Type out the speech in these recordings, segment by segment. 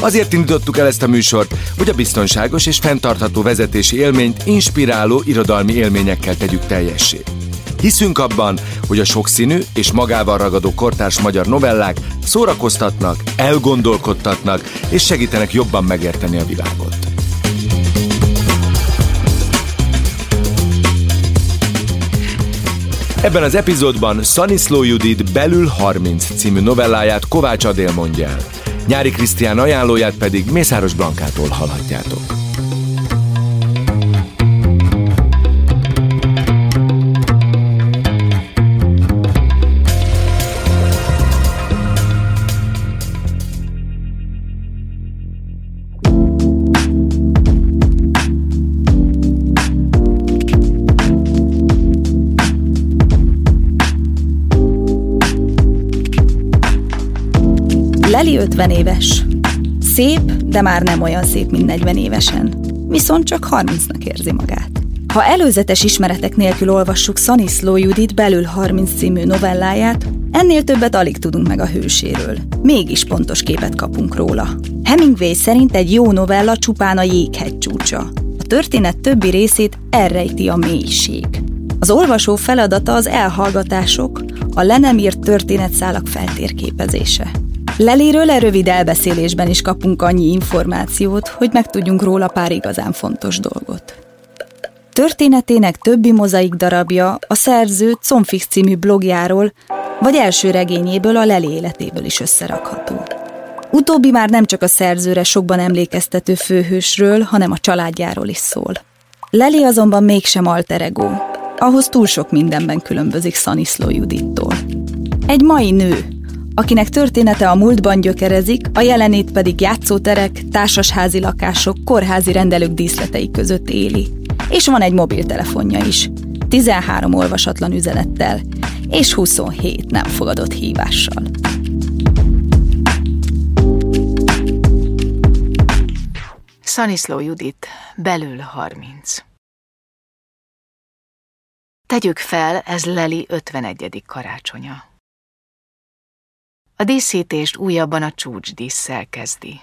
Azért indítottuk el ezt a műsort, hogy a biztonságos és fenntartható vezetési élményt inspiráló irodalmi élményekkel tegyük teljessé. Hiszünk abban, hogy a sokszínű és magával ragadó kortárs magyar novellák szórakoztatnak, elgondolkodtatnak és segítenek jobban megérteni a világot. Ebben az epizódban Szaniszló Judit Belül 30 című novelláját Kovács Adél mondja el. Nyári Krisztián ajánlóját pedig Mészáros Blankától hallhatjátok. Leli 50 éves. Szép, de már nem olyan szép, mint 40 évesen. Viszont csak 30-nak érzi magát. Ha előzetes ismeretek nélkül olvassuk Szaniszló Judit belül 30 című novelláját, ennél többet alig tudunk meg a hőséről. Mégis pontos képet kapunk róla. Hemingway szerint egy jó novella csupán a jéghegy csúcsa. A történet többi részét elrejti a mélység. Az olvasó feladata az elhallgatások, a le nem írt történetszálak feltérképezése. Leléről e rövid elbeszélésben is kapunk annyi információt, hogy megtudjunk róla pár igazán fontos dolgot. Történetének többi mozaik darabja a szerző Comfix című blogjáról, vagy első regényéből a Leli életéből is összerakható. Utóbbi már nem csak a szerzőre sokban emlékeztető főhősről, hanem a családjáról is szól. Leli azonban mégsem alter ego, ahhoz túl sok mindenben különbözik Szaniszló Judittól. Egy mai nő, akinek története a múltban gyökerezik, a jelenét pedig játszóterek, társasházi lakások, kórházi rendelők díszletei között éli. És van egy mobiltelefonja is, 13 olvasatlan üzenettel, és 27 nem fogadott hívással. Szaniszló Judit, belül 30. Tegyük fel, ez Leli 51. karácsonya. A díszítést újabban a csúcsdísszel kezdi.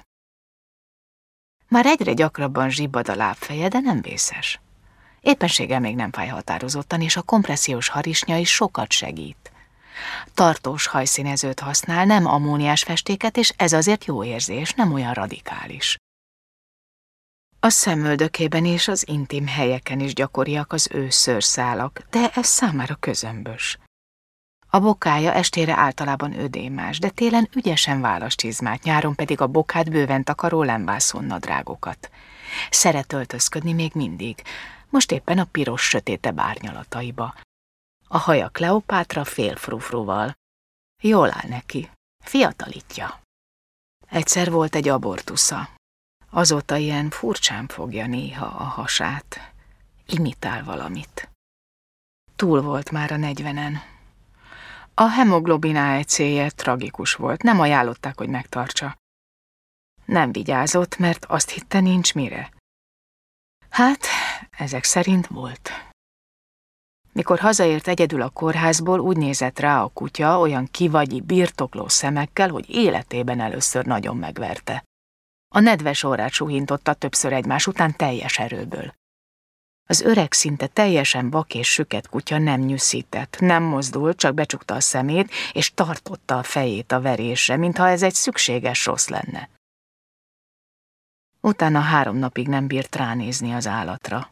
Már egyre gyakrabban zsibbad a lábfeje, de nem vészes. Éppenséggel még nem fáj határozottan, és a kompressziós harisnya is sokat segít. Tartós hajszínezőt használ, nem ammóniás festéket, és ez azért jó érzés, nem olyan radikális. A szemöldökében és az intim helyeken is gyakoriak az ő szőrszálak, de ez számára közömbös. A bokája estére általában ödémás, de télen ügyesen válasz csizmát, nyáron pedig a bokát bőven takaró lemvászon nadrágokat. Szeret öltözködni még mindig, most éppen a piros sötétebb árnyalataiba. A haja Kleopátra félfrufruval. Jól áll neki, fiatalítja. Egyszer volt egy abortusza. Azóta ilyen furcsán fogja néha a hasát. Imitál valamit. Túl volt már a negyvenen, a hemoglobin AC-je tragikus volt, nem ajánlották, hogy megtartsa. Nem vigyázott, mert azt hitte nincs mire. Hát, ezek szerint volt. Mikor hazaért egyedül a kórházból, úgy nézett rá a kutya olyan kivagyi, birtokló szemekkel, hogy életében először nagyon megverte. A nedves orrát suhintotta többször egymás után teljes erőből. Az öreg szinte teljesen vak és süket kutya nem nyűszített, nem mozdult, csak becsukta a szemét, és tartotta a fejét a verésre, mintha ez egy szükséges rossz lenne. Utána három napig nem bírt ránézni az állatra.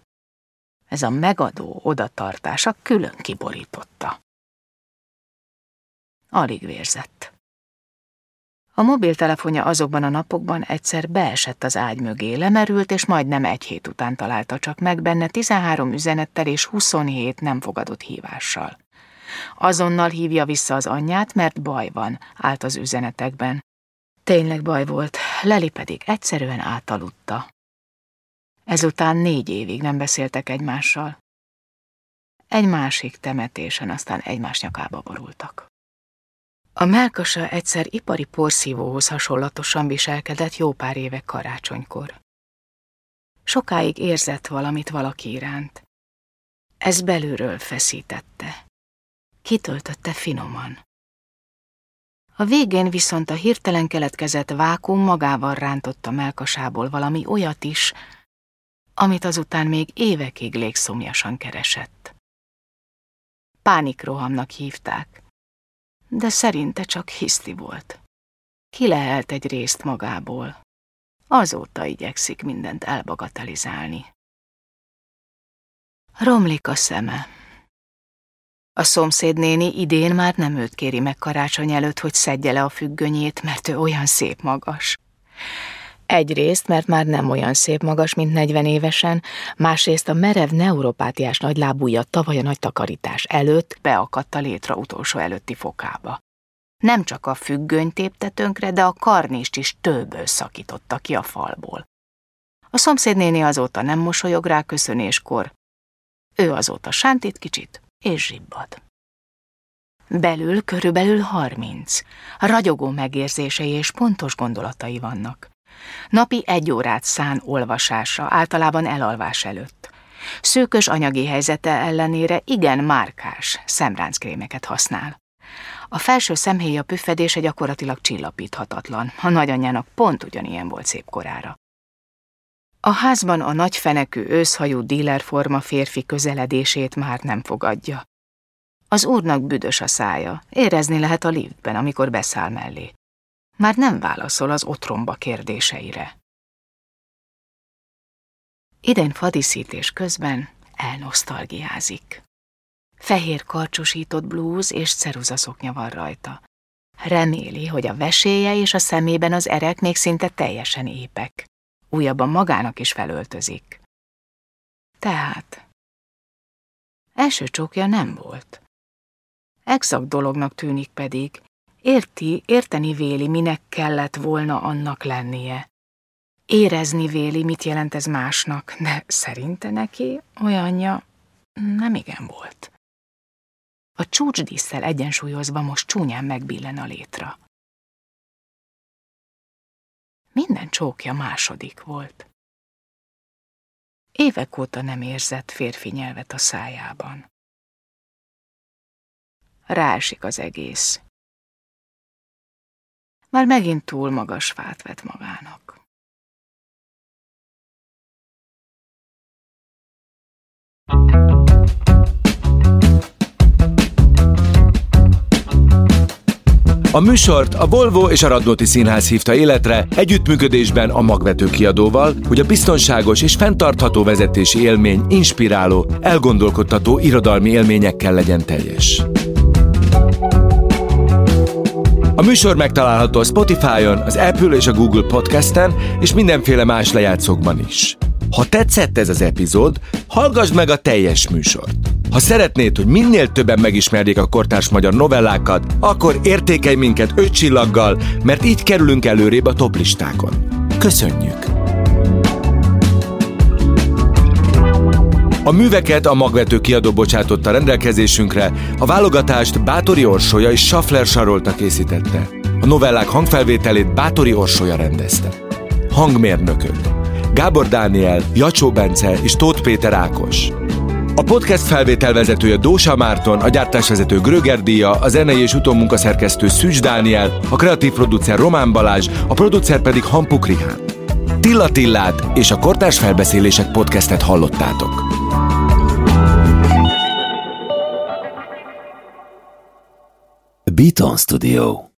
Ez a megadó odatartása külön kiborította. Alig vérzett. A mobiltelefonja azokban a napokban egyszer beesett az ágy mögé, lemerült, és majdnem egy hét után találta csak meg benne 13 üzenettel és 27 nem fogadott hívással. Azonnal hívja vissza az anyját, mert baj van, állt az üzenetekben. Tényleg baj volt, Leli pedig egyszerűen átaludta. Ezután négy évig nem beszéltek egymással. Egy másik temetésen aztán egymás nyakába borultak. A melkasa egyszer ipari porszívóhoz hasonlatosan viselkedett jó pár éve karácsonykor. Sokáig érzett valamit valaki iránt. Ez belülről feszítette. Kitöltötte finoman. A végén viszont a hirtelen keletkezett vákum magával rántotta melkasából valami olyat is, amit azután még évekig légszomjasan keresett. Pánikrohamnak hívták, de szerinte csak hiszti volt. Kilehelt egy részt magából. Azóta igyekszik mindent elbagatelizálni. Romlik a szeme. A szomszédnéni idén már nem őt kéri meg karácsony előtt, hogy szedje le a függönyét, mert ő olyan szép magas. Egyrészt, mert már nem olyan szép magas, mint 40 évesen, másrészt a merev neuropátiás nagylábúja tavaly a nagy takarítás előtt beakadt a létra utolsó előtti fokába. Nem csak a függöny tépte tönkre, de a karnist is tőből szakította ki a falból. A szomszédnéni azóta nem mosolyog rá köszönéskor, ő azóta sántít kicsit, és zsibbad. Belül körülbelül harminc. Ragyogó megérzései és pontos gondolatai vannak. Napi egy órát szán olvasásra, általában elalvás előtt. Szőkös anyagi helyzete ellenére igen márkás szemránckrémeket használ. A felső szemhéja püffedése gyakorlatilag csillapíthatatlan. A nagyanyjának pont ugyanilyen volt szép korára. A házban a nagyfenekű őszhajú dílerforma férfi közeledését már nem fogadja. Az úrnak büdös a szája, érezni lehet a liftben, amikor beszáll mellé. Már nem válaszol az otromba kérdéseire. Idén fadíszítés közben elnosztalgiázik. Fehér karcsosított blúz és ceruzaszoknya van rajta. Reméli, hogy a veséje és a szemében az erek még szinte teljesen épek újabban magának is felöltözik. Tehát, első csókja nem volt. Exakt dolognak tűnik pedig, érti, érteni véli, minek kellett volna annak lennie. Érezni véli, mit jelent ez másnak, de szerinte neki olyanja nem igen volt. A csúcsdíszsel egyensúlyozva most csúnyán megbillen a létra. Minden csókja második volt. Évek óta nem érzett férfi nyelvet a szájában. Rásik az egész. Már megint túl magas fát vett magának. A műsort a Volvo és a Radnóti Színház hívta életre együttműködésben a magvető kiadóval, hogy a biztonságos és fenntartható vezetési élmény inspiráló, elgondolkodtató irodalmi élményekkel legyen teljes. A műsor megtalálható a Spotify-on, az Apple és a Google Podcast-en és mindenféle más lejátszókban is. Ha tetszett ez az epizód, hallgassd meg a teljes műsort. Ha szeretnéd, hogy minél többen megismerjék a kortárs magyar novellákat, akkor értékelj minket öt csillaggal, mert így kerülünk előrébb a toplistákon. Köszönjük! A műveket a magvető kiadó bocsátotta rendelkezésünkre, a válogatást Bátori Orsolya és Schaffler Sarolta készítette. A novellák hangfelvételét Bátori Orsolya rendezte. Hangmérnökök Gábor Dániel, Jacsó Bence és Tóth Péter Ákos. A podcast felvételvezetője Dósa Márton, a gyártásvezető Gröger Díja, a zenei és utómunkaszerkesztő Szűcs Dániel, a kreatív producer Román Balázs, a producer pedig Hampuk Rihán. Tilla Tillát és a Kortárs Felbeszélések podcastet hallottátok. Beaton Studio